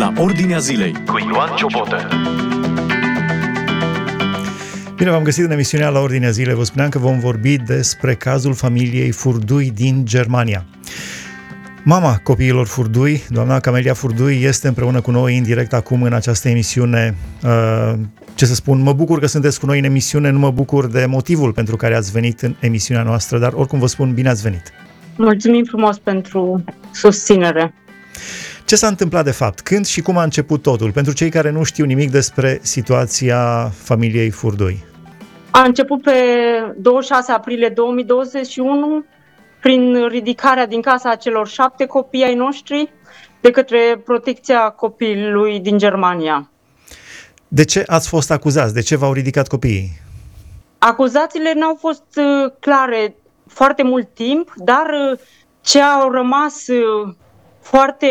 la Ordinea Zilei cu Ioan Ciobotă. Bine v-am găsit în emisiunea la Ordinea Zilei. Vă spuneam că vom vorbi despre cazul familiei Furdui din Germania. Mama copiilor Furdui, doamna Camelia Furdui, este împreună cu noi indirect acum în această emisiune. Uh, ce să spun, mă bucur că sunteți cu noi în emisiune, nu mă bucur de motivul pentru care ați venit în emisiunea noastră, dar oricum vă spun, bine ați venit. Mulțumim frumos pentru susținere. Ce s-a întâmplat de fapt? Când și cum a început totul? Pentru cei care nu știu nimic despre situația familiei Furdui. A început pe 26 aprilie 2021 prin ridicarea din casa celor șapte copii ai noștri de către protecția copilului din Germania. De ce ați fost acuzați? De ce v-au ridicat copiii? Acuzațiile n-au fost uh, clare foarte mult timp, dar uh, ce au rămas uh, foarte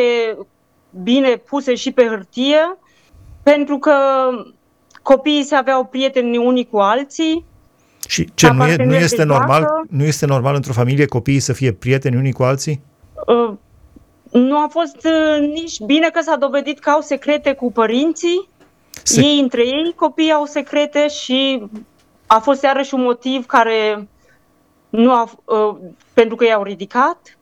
bine puse și pe hârtie, pentru că copiii se aveau prieteni unii cu alții. Și ce, nu, e, nu, este normal, nu este normal într-o familie copiii să fie prieteni unii cu alții? Uh, nu a fost uh, nici bine că s-a dovedit că au secrete cu părinții. Se... Ei între ei, copiii au secrete și a fost iarăși un motiv care nu a, uh, pentru că i-au ridicat.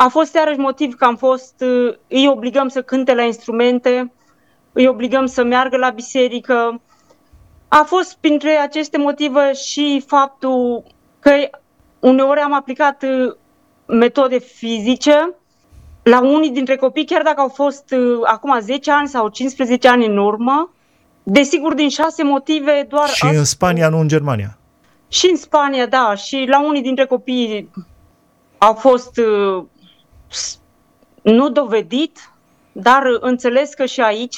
A fost iarăși motiv că am fost, uh, îi obligăm să cânte la instrumente, îi obligăm să meargă la biserică. A fost printre aceste motive și faptul că uneori am aplicat uh, metode fizice la unii dintre copii, chiar dacă au fost uh, acum 10 ani sau 15 ani în urmă, desigur din șase motive doar... Și în Spania, nu în Germania. Și în Spania, da, și la unii dintre copii au fost uh, nu dovedit, dar înțeles că și aici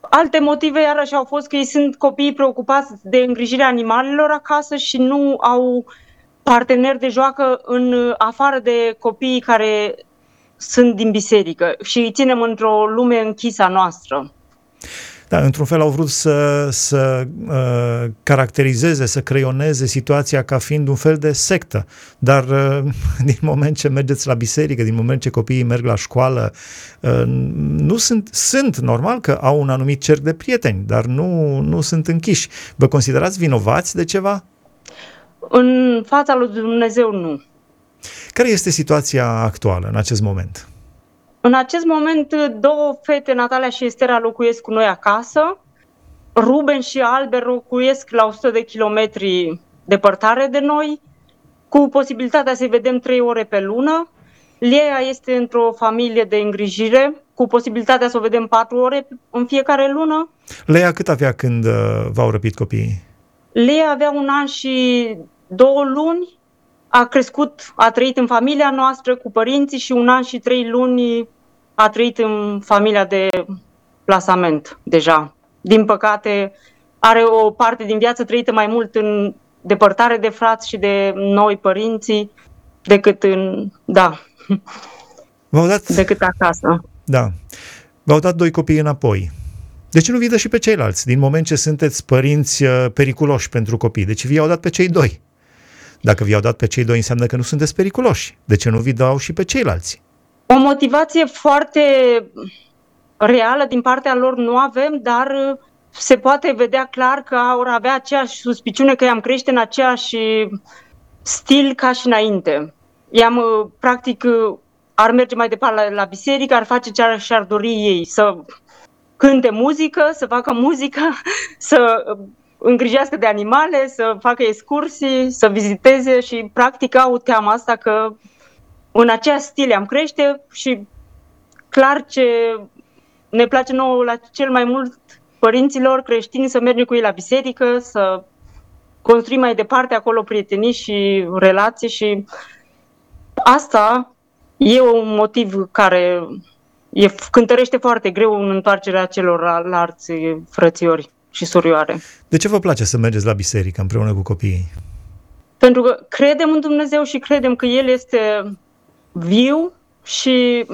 alte motive iarăși au fost că ei sunt copii preocupați de îngrijirea animalelor acasă și nu au parteneri de joacă în afară de copiii care sunt din biserică și îi ținem într-o lume închisă a noastră. Da, într-un fel au vrut să, să uh, caracterizeze, să creioneze situația ca fiind un fel de sectă. Dar uh, din moment ce mergeți la biserică, din moment ce copiii merg la școală, uh, nu sunt, sunt normal că au un anumit cerc de prieteni, dar nu, nu sunt închiși. Vă considerați vinovați de ceva? În fața lui Dumnezeu nu. Care este situația actuală în acest moment? În acest moment, două fete, Natalia și Estera, locuiesc cu noi acasă. Ruben și Albert locuiesc la 100 de kilometri departare de noi, cu posibilitatea să-i vedem trei ore pe lună. Lea este într-o familie de îngrijire, cu posibilitatea să o vedem patru ore în fiecare lună. Lea cât avea când uh, v-au răpit copiii? Lea avea un an și două luni, a crescut, a trăit în familia noastră cu părinții și un an și trei luni a trăit în familia de plasament deja. Din păcate, are o parte din viață trăită mai mult în depărtare de frați și de noi părinții decât în, da, V-au dat... decât acasă. Da. V-au dat doi copii înapoi. De ce nu vi și pe ceilalți, din moment ce sunteți părinți uh, periculoși pentru copii? De ce vi-au dat pe cei doi? Dacă vi-au dat pe cei doi, înseamnă că nu sunteți periculoși. De ce nu vi dau și pe ceilalți? O motivație foarte reală din partea lor nu avem, dar uh, se poate vedea clar că au avea aceeași suspiciune că i-am crește în aceeași stil ca și înainte. I-am, uh, practic, uh, ar merge mai departe la, la biserică, ar face ce și-ar dori ei, să cânte muzică, să facă muzică, să îngrijească de animale, să facă excursii, să viziteze și practic au teama asta că în acea stil am crește și clar ce ne place nouă la cel mai mult părinților creștini să mergem cu ei la biserică, să construim mai departe acolo prietenii și relații și asta e un motiv care e, cântărește foarte greu în întoarcerea celorlalți frățiori și surioare. De ce vă place să mergeți la biserică împreună cu copiii? Pentru că credem în Dumnezeu și credem că El este viu și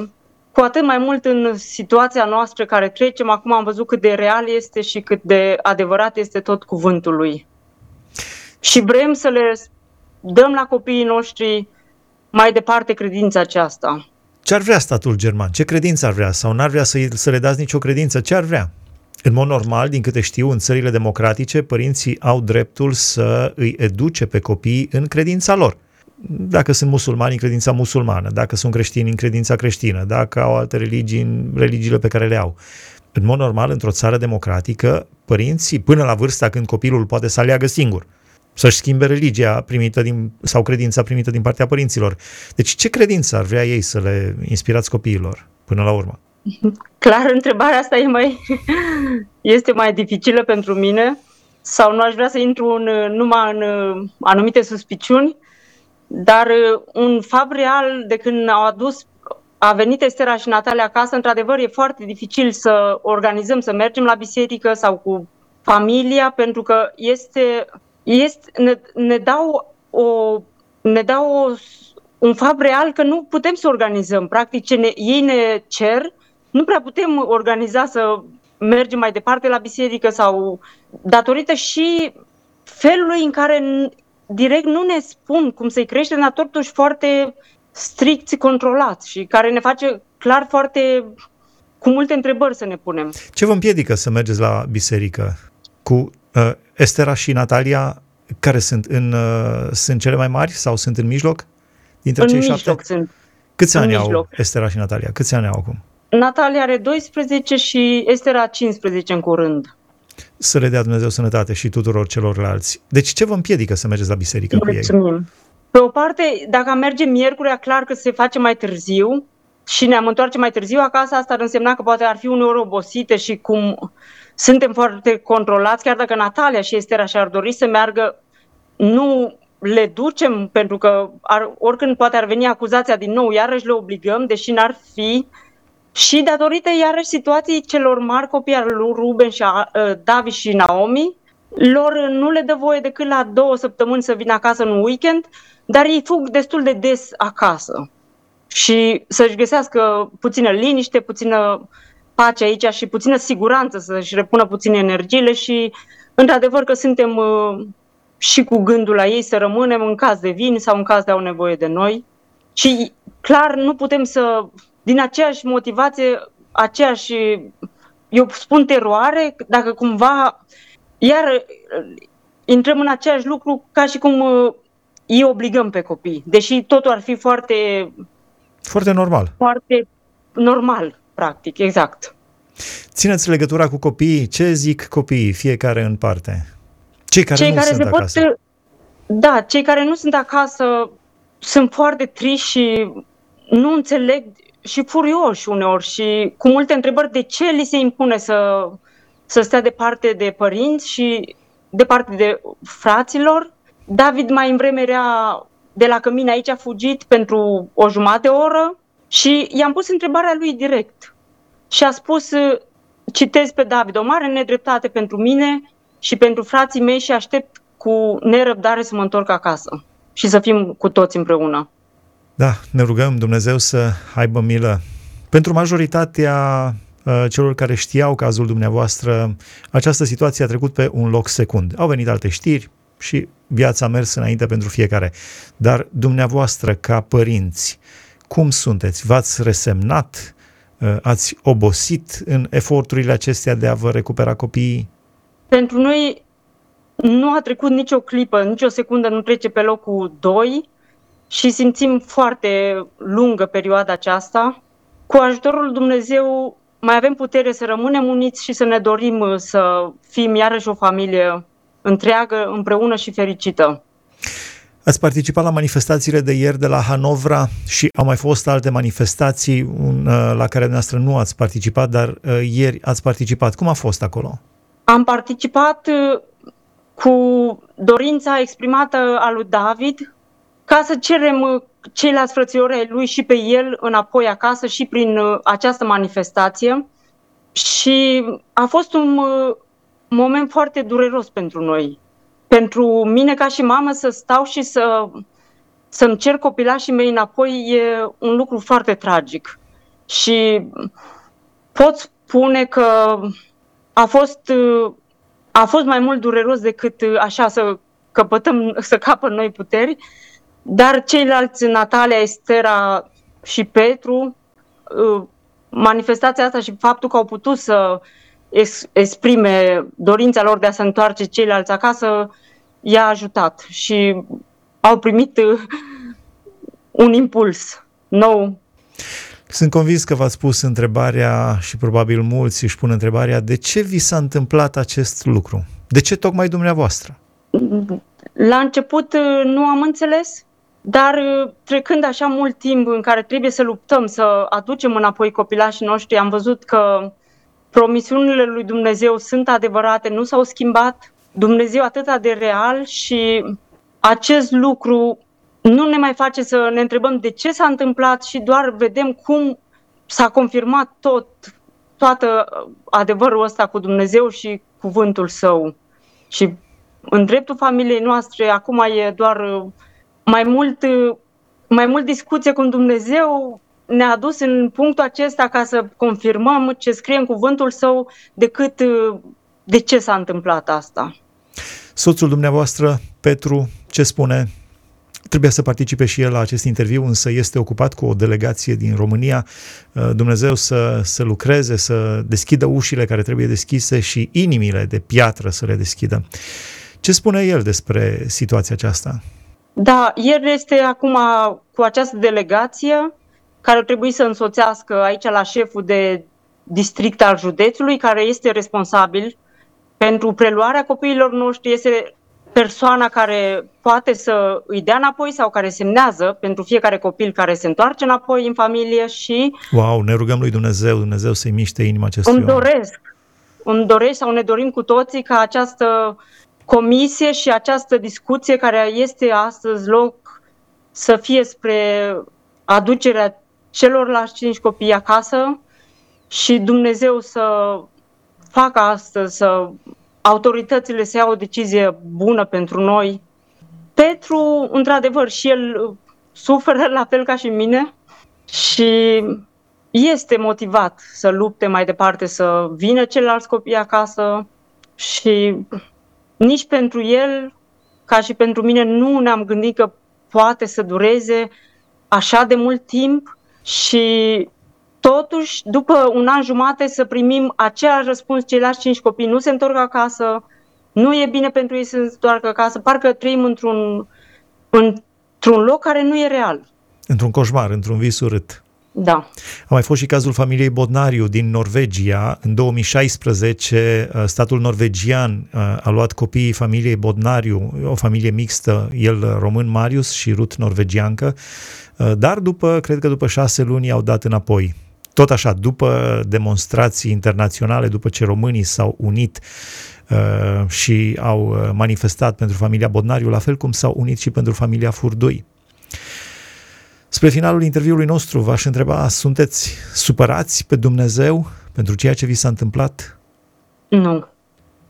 cu atât mai mult în situația noastră care trecem, acum am văzut cât de real este și cât de adevărat este tot cuvântul lui. Și vrem să le dăm la copiii noștri mai departe credința aceasta. Ce ar vrea statul german? Ce credință ar vrea? Sau n-ar vrea să, să le dați nicio credință? Ce ar vrea? În mod normal, din câte știu, în țările democratice, părinții au dreptul să îi educe pe copii în credința lor. Dacă sunt musulmani, în credința musulmană, dacă sunt creștini, în credința creștină, dacă au alte religii, în religiile pe care le au. În mod normal, într-o țară democratică, părinții, până la vârsta când copilul poate să aleagă singur, să-și schimbe religia primită din, sau credința primită din partea părinților. Deci ce credință ar vrea ei să le inspirați copiilor până la urmă? Clar, întrebarea asta e mai, este mai dificilă pentru mine sau nu aș vrea să intru în, numai în anumite suspiciuni, dar un fapt real de când au adus a venit Estera și Natalia acasă, într-adevăr e foarte dificil să organizăm, să mergem la biserică sau cu familia, pentru că este, este ne, ne dau, o, ne dau o, un fapt real că nu putem să organizăm. Practic, ce ne, ei ne cer, nu prea putem organiza să mergem mai departe la biserică sau datorită și felului în care direct nu ne spun cum să-i crește, dar totuși foarte strict controlat și care ne face clar foarte cu multe întrebări să ne punem. Ce vă împiedică să mergeți la biserică? Cu uh, Estera și Natalia, care sunt? În, uh, sunt cele mai mari sau sunt în mijloc? Dintre în cei mijloc șapte? sunt. Câți ani mijloc. au Estera și Natalia? Câți ani au acum? Natalia are 12 și Estera 15 în curând. Să le dea Dumnezeu sănătate și tuturor celorlalți. Deci ce vă împiedică să mergeți la biserică Mulțumim. cu ei? Pe o parte, dacă am merge miercurea, clar că se face mai târziu și ne-am întoarce mai târziu acasă, asta ar însemna că poate ar fi uneori obosite și cum suntem foarte controlați, chiar dacă Natalia și Estera și-ar dori să meargă, nu le ducem pentru că ar, oricând poate ar veni acuzația din nou, iarăși le obligăm, deși n-ar fi și datorită iarăși situației celor mari copii al lui Ruben și a, uh, David și Naomi, lor nu le dă voie decât la două săptămâni să vină acasă în weekend, dar ei fug destul de des acasă și să-și găsească puțină liniște, puțină pace aici și puțină siguranță, să-și repună puține energiile și, într-adevăr, că suntem uh, și cu gândul la ei să rămânem în caz de vin sau în caz de au nevoie de noi. Și, clar, nu putem să, din aceeași motivație, aceeași, eu spun teroare, dacă cumva, iar uh, intrăm în același lucru ca și cum uh, îi obligăm pe copii, deși totul ar fi foarte... Foarte normal. Foarte normal, practic, exact. Țineți legătura cu copiii. Ce zic copiii, fiecare în parte? Cei care cei nu care sunt se acasă. Pot, da, cei care nu sunt acasă sunt foarte triști și nu înțeleg și furioși uneori și cu multe întrebări de ce li se impune să, să stea departe de părinți și departe de fraților David mai în vreme era de la cămin aici a fugit pentru o jumătate de oră și i-am pus întrebarea lui direct. Și a spus, citez pe David, o mare nedreptate pentru mine și pentru frații mei și aștept cu nerăbdare să mă întorc acasă și să fim cu toți împreună. Da, ne rugăm Dumnezeu să aibă milă. Pentru majoritatea uh, celor care știau cazul dumneavoastră, această situație a trecut pe un loc secund. Au venit alte știri, și viața a mers înainte pentru fiecare. Dar dumneavoastră, ca părinți, cum sunteți? V-ați resemnat? Uh, ați obosit în eforturile acestea de a vă recupera copiii? Pentru noi nu a trecut nicio clipă, nicio secundă nu trece pe locul 2 și simțim foarte lungă perioada aceasta. Cu ajutorul Dumnezeu mai avem putere să rămânem uniți și să ne dorim uh, să fim iarăși o familie întreagă, împreună și fericită. Ați participat la manifestațiile de ieri de la Hanovra și au mai fost alte manifestații un, uh, la care noastră nu ați participat, dar uh, ieri ați participat. Cum a fost acolo? Am participat uh, cu dorința exprimată a lui David ca să cerem ceilalți frățiori ai lui și pe el înapoi acasă și prin această manifestație. Și a fost un moment foarte dureros pentru noi. Pentru mine ca și mamă să stau și să, să-mi cer copilașii mei înapoi e un lucru foarte tragic. Și pot spune că a fost, a fost mai mult dureros decât așa să căpătăm, să capă noi puteri, dar ceilalți, Natalia, Estera și Petru, uh, manifestația asta și faptul că au putut să exprime dorința lor de a se întoarce ceilalți acasă i-a ajutat și au primit uh, un impuls nou. Sunt convins că v-ați pus întrebarea și probabil mulți își pun întrebarea de ce vi s-a întâmplat acest lucru? De ce tocmai dumneavoastră? La început uh, nu am înțeles, dar uh, trecând așa mult timp în care trebuie să luptăm, să aducem înapoi copilașii noștri, am văzut că promisiunile lui Dumnezeu sunt adevărate, nu s-au schimbat. Dumnezeu atât de real și acest lucru nu ne mai face să ne întrebăm de ce s-a întâmplat și doar vedem cum s-a confirmat tot, toată adevărul ăsta cu Dumnezeu și cuvântul său. Și în dreptul familiei noastre acum e doar mai mult, mai mult discuție cu Dumnezeu ne-a dus în punctul acesta ca să confirmăm ce scrie în cuvântul său decât de ce s-a întâmplat asta. Soțul dumneavoastră, Petru, ce spune? Trebuia să participe și el la acest interviu, însă este ocupat cu o delegație din România. Uh, Dumnezeu să, să lucreze, să deschidă ușile care trebuie deschise și inimile de piatră să le deschidă. Ce spune el despre situația aceasta? Da, el este acum cu această delegație care trebuie să însoțească aici la șeful de district al județului, care este responsabil pentru preluarea copiilor noștri, este persoana care poate să îi dea înapoi sau care semnează pentru fiecare copil care se întoarce înapoi în familie și... Wow, ne rugăm lui Dumnezeu, Dumnezeu să-i miște inima acestui Îmi doresc, îmi doresc sau ne dorim cu toții ca această comisie și această discuție care este astăzi loc să fie spre aducerea celorlalți cinci copii acasă și Dumnezeu să facă astăzi să autoritățile să iau o decizie bună pentru noi. Petru, într-adevăr, și el suferă la fel ca și mine și este motivat să lupte mai departe, să vină ceilalți copii acasă și nici pentru el, ca și pentru mine, nu ne-am gândit că poate să dureze așa de mult timp și totuși, după un an jumate, să primim același răspuns, ceilalți cinci copii nu se întorc acasă, nu e bine pentru ei să se întoarcă acasă, parcă trăim într-un, într-un loc care nu e real. Într-un coșmar, într-un vis urât. Da. A mai fost și cazul familiei Bodnariu din Norvegia. În 2016, uh, statul norvegian uh, a luat copiii familiei Bodnariu, o familie mixtă, el român Marius și Ruth norvegiancă, uh, dar după, cred că după șase luni au dat înapoi. Tot așa, după demonstrații internaționale, după ce românii s-au unit uh, și au manifestat pentru familia Bodnariu, la fel cum s-au unit și pentru familia Furdui. Spre finalul interviului nostru v-aș întreba, sunteți supărați pe Dumnezeu pentru ceea ce vi s-a întâmplat? Nu.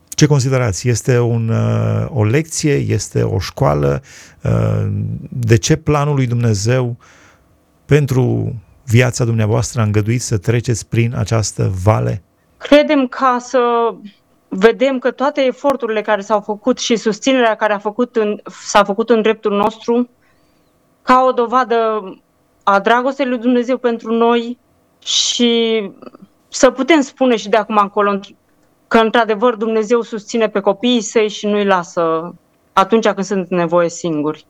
Ce considerați? Este un, uh, o lecție? Este o școală? Uh, de ce planul lui Dumnezeu pentru viața dumneavoastră a îngăduit să treceți prin această vale? Credem ca să vedem că toate eforturile care s-au făcut și susținerea care a făcut în, s-a făcut în dreptul nostru ca o dovadă a dragostei lui Dumnezeu pentru noi și să putem spune și de acum încolo că într-adevăr Dumnezeu susține pe copiii săi și nu-i lasă atunci când sunt nevoie singuri.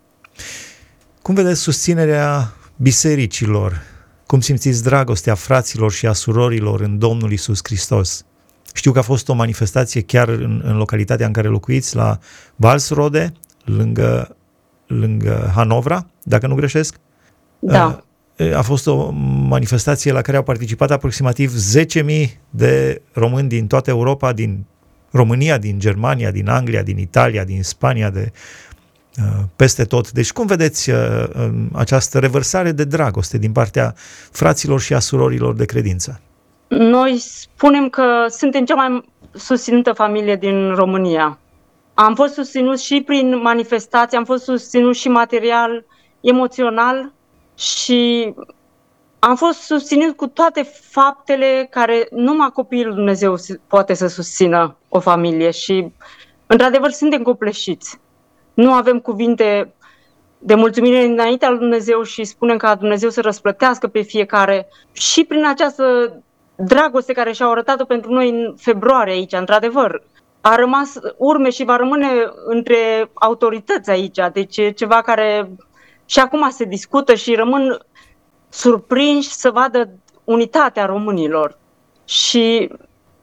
Cum vedeți susținerea bisericilor? Cum simțiți dragostea fraților și a surorilor în Domnul Isus Hristos? Știu că a fost o manifestație chiar în, în localitatea în care locuiți, la Valsrode, lângă lângă Hanovra, dacă nu greșesc. Da. A fost o manifestație la care au participat aproximativ 10.000 de români din toată Europa, din România, din Germania, din Anglia, din Italia, din Spania, de peste tot. Deci cum vedeți această revărsare de dragoste din partea fraților și a surorilor de credință? Noi spunem că suntem cea mai susținută familie din România. Am fost susținut și prin manifestații, am fost susținut și material, emoțional și am fost susținut cu toate faptele care numai copilul Dumnezeu poate să susțină o familie și într-adevăr suntem copleșiți. Nu avem cuvinte de mulțumire înaintea lui Dumnezeu și spunem ca Dumnezeu să răsplătească pe fiecare și prin această dragoste care și-au arătat-o pentru noi în februarie aici, într-adevăr. A rămas urme și va rămâne între autorități aici, deci ceva care și acum se discută și rămân surprinși să vadă unitatea românilor. Și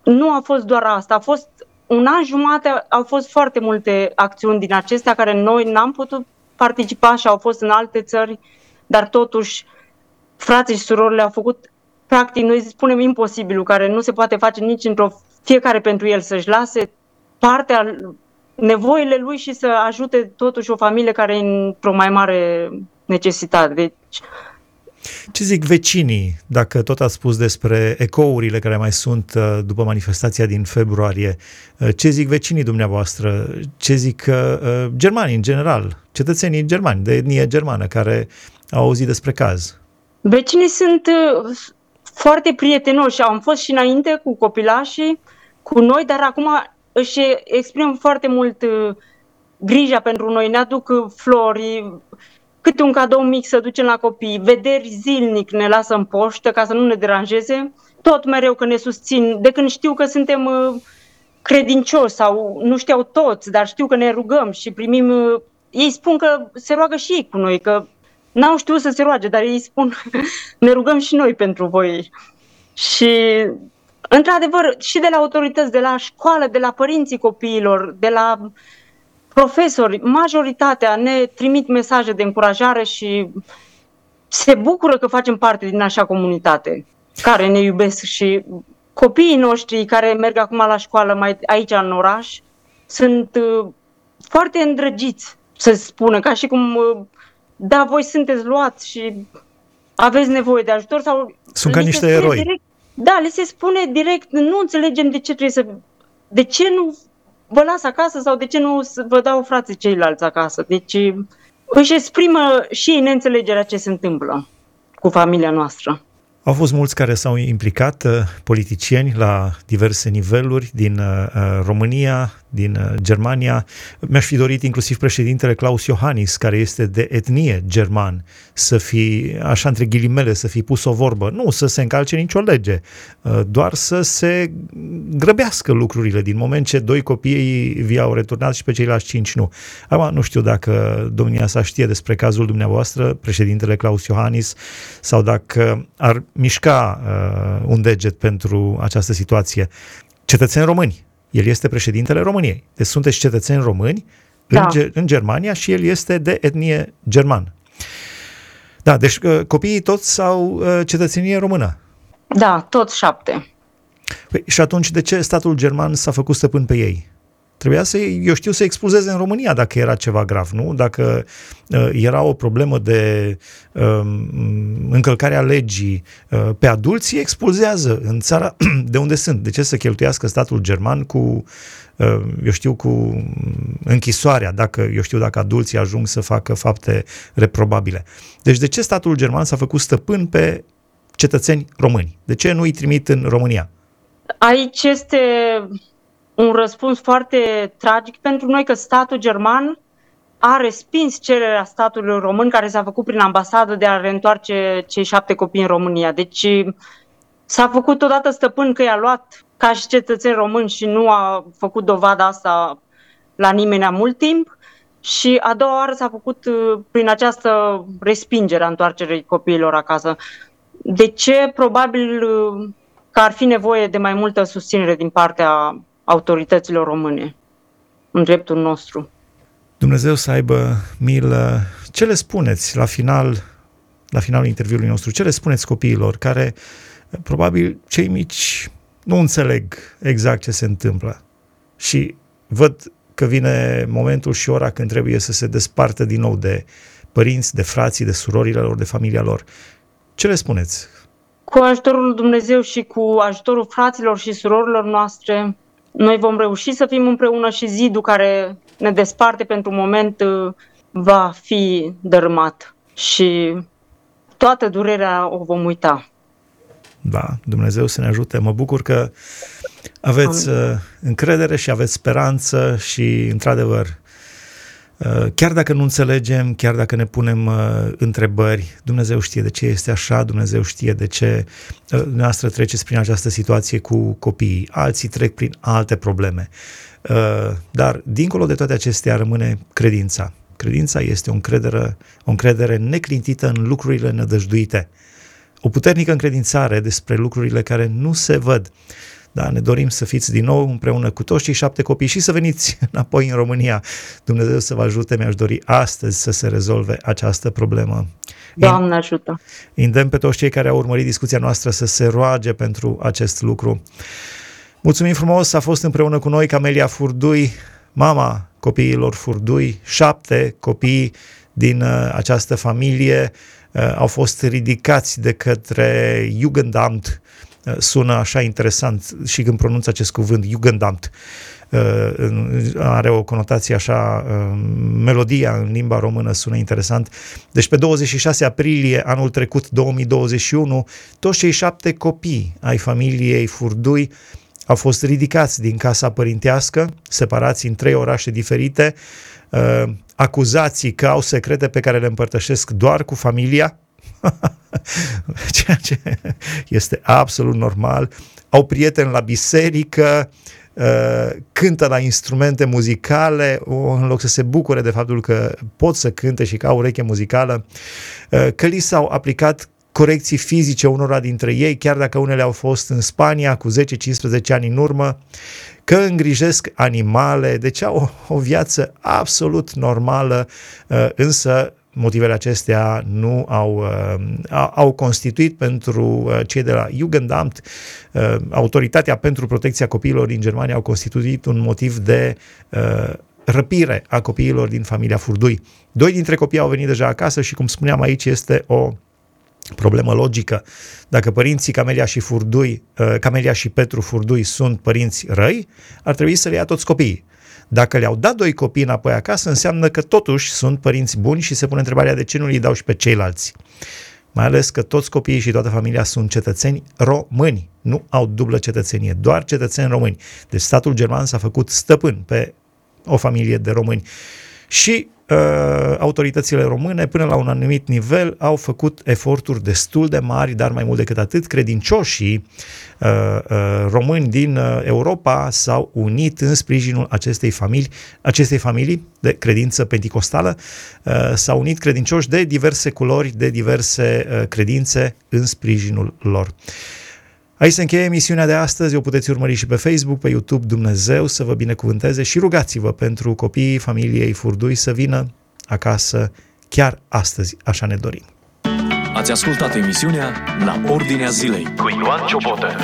nu a fost doar asta, a fost un an jumate, au fost foarte multe acțiuni din acestea care noi n-am putut participa și au fost în alte țări, dar totuși frații și surorile au făcut, practic, noi spunem imposibilul, care nu se poate face nici într-o fiecare pentru el să-și lase partea nevoile lui și să ajute totuși o familie care e într-o mai mare necesitate. Deci, ce zic vecinii, dacă tot ați spus despre ecourile care mai sunt uh, după manifestația din februarie? Uh, ce zic vecinii dumneavoastră? Ce zic uh, germanii în general, cetățenii germani de etnie germană care au auzit despre caz? Vecinii sunt foarte prietenoși. Am fost și înainte cu copilașii, cu noi, dar acum își exprimă foarte mult grija pentru noi. Ne aduc flori, câte un cadou mic să ducem la copii, vederi zilnic ne lasă în poștă ca să nu ne deranjeze, tot mereu că ne susțin, de când știu că suntem uh, credincioși sau nu știau toți, dar știu că ne rugăm și primim, uh, ei spun că se roagă și ei cu noi, că n-au știut să se roage, dar ei spun ne rugăm și noi pentru voi. Și într-adevăr, și de la autorități, de la școală, de la părinții copiilor, de la profesori, majoritatea ne trimit mesaje de încurajare și se bucură că facem parte din așa comunitate care ne iubesc și copiii noștri care merg acum la școală mai aici în oraș sunt uh, foarte îndrăgiți, să spună, ca și cum, uh, da, voi sunteți luați și aveți nevoie de ajutor sau... Sunt ca niște eroi. Direct, da, le se spune direct, nu înțelegem de ce trebuie să... De ce nu vă las acasă sau de ce nu vă dau frații ceilalți acasă. Deci își exprimă și ei neînțelegerea ce se întâmplă cu familia noastră. Au fost mulți care s-au implicat, uh, politicieni la diverse niveluri din uh, uh, România, din Germania. Mi-aș fi dorit inclusiv președintele Klaus Iohannis, care este de etnie german, să fi, așa între ghilimele, să fi pus o vorbă. Nu să se încalce nicio lege, doar să se grăbească lucrurile din moment ce doi copii vi au returnat și pe ceilalți cinci nu. Acum nu știu dacă domnia sa știe despre cazul dumneavoastră, președintele Klaus Iohannis, sau dacă ar mișca uh, un deget pentru această situație. Cetățeni români. El este președintele României. Deci sunteți cetățeni români da. în, în Germania și el este de etnie german. Da, deci uh, copiii toți au uh, cetățenie română. Da, toți șapte. Păi, și atunci de ce statul german s-a făcut stăpân pe ei? Trebuia să, eu știu, să expulzeze în România dacă era ceva grav, nu? Dacă uh, era o problemă de uh, încălcare a legii uh, pe adulți, expulzează în țara de unde sunt. De ce să cheltuiască statul german cu, uh, eu știu, cu închisoarea, dacă, eu știu, dacă adulții ajung să facă fapte reprobabile. Deci de ce statul german s-a făcut stăpân pe cetățeni români? De ce nu îi trimit în România? Aici este un răspuns foarte tragic pentru noi că statul german a respins cererea statului român care s-a făcut prin ambasadă de a reîntoarce cei șapte copii în România. Deci s-a făcut odată stăpân că i-a luat ca și cetățeni români și nu a făcut dovada asta la nimeni mult timp. Și a doua oară s-a făcut uh, prin această respingere a întoarcerii copiilor acasă. De ce? Probabil uh, că ar fi nevoie de mai multă susținere din partea autorităților române în dreptul nostru. Dumnezeu să aibă milă. Ce le spuneți la final, la finalul interviului nostru, ce le spuneți copiilor care probabil cei mici nu înțeleg exact ce se întâmplă și văd că vine momentul și ora când trebuie să se despartă din nou de părinți, de frații, de surorile lor, de familia lor. Ce le spuneți? Cu ajutorul lui Dumnezeu și cu ajutorul fraților și surorilor noastre, noi vom reuși să fim împreună și zidul care ne desparte pentru moment uh, va fi dărâmat și toată durerea o vom uita. Da, Dumnezeu să ne ajute. Mă bucur că aveți Amin. Uh, încredere și aveți speranță și, într-adevăr, Uh, chiar dacă nu înțelegem, chiar dacă ne punem uh, întrebări, Dumnezeu știe de ce este așa, Dumnezeu știe de ce uh, noastră treceți prin această situație cu copiii, alții trec prin alte probleme. Dar, dincolo de toate acestea, rămâne credința. Credința este o încredere, o încredere neclintită în lucrurile nădăjduite. O puternică încredințare despre lucrurile care nu se văd. Da, ne dorim să fiți din nou împreună cu toți cei șapte copii și să veniți înapoi în România. Dumnezeu să vă ajute, mi-aș dori astăzi să se rezolve această problemă. Doamne ajută! Indem pe toți cei care au urmărit discuția noastră să se roage pentru acest lucru. Mulțumim frumos, a fost împreună cu noi Camelia Furdui, mama copiilor Furdui, șapte copii din uh, această familie uh, au fost ridicați de către Jugendamt Uh, sună așa interesant și când pronunță acest cuvânt, Jugendamt, uh, are o conotație așa, uh, melodia în limba română sună interesant. Deci pe 26 aprilie anul trecut, 2021, toți cei șapte copii ai familiei Furdui au fost ridicați din casa părintească, separați în trei orașe diferite, acuzații că au secrete pe care le împărtășesc doar cu familia, ceea ce este absolut normal. Au prieteni la biserică, uh, cântă la instrumente muzicale, în loc să se bucure de faptul că pot să cânte și că au ureche muzicală, uh, că li s-au aplicat corecții fizice unora dintre ei, chiar dacă unele au fost în Spania cu 10-15 ani în urmă, că îngrijesc animale, deci au o, o viață absolut normală, uh, însă motivele acestea nu au, uh, au constituit pentru uh, cei de la Jugendamt, uh, Autoritatea pentru Protecția Copiilor din Germania au constituit un motiv de uh, răpire a copiilor din familia Furdui. Doi dintre copii au venit deja acasă și, cum spuneam aici, este o problemă logică. Dacă părinții Camelia și Furdui, uh, Camelia și Petru Furdui sunt părinți răi, ar trebui să le ia toți copiii. Dacă le-au dat doi copii înapoi acasă, înseamnă că totuși sunt părinți buni și se pune întrebarea de ce nu îi dau și pe ceilalți. Mai ales că toți copiii și toată familia sunt cetățeni români, nu au dublă cetățenie, doar cetățeni români. Deci statul german s-a făcut stăpân pe o familie de români. Și uh, autoritățile române, până la un anumit nivel, au făcut eforturi destul de mari, dar mai mult decât atât, credincioșii uh, uh, români din uh, Europa s-au unit în sprijinul acestei familii, acestei familii de credință penticostală, uh, s-au unit credincioși de diverse culori, de diverse uh, credințe în sprijinul lor. Aici se încheie emisiunea de astăzi, o puteți urmări și pe Facebook, pe YouTube, Dumnezeu să vă binecuvânteze și rugați-vă pentru copiii familiei Furdui să vină acasă chiar astăzi, așa ne dorim. Ați ascultat emisiunea La Ordinea Zilei cu Ioan Ciobotă.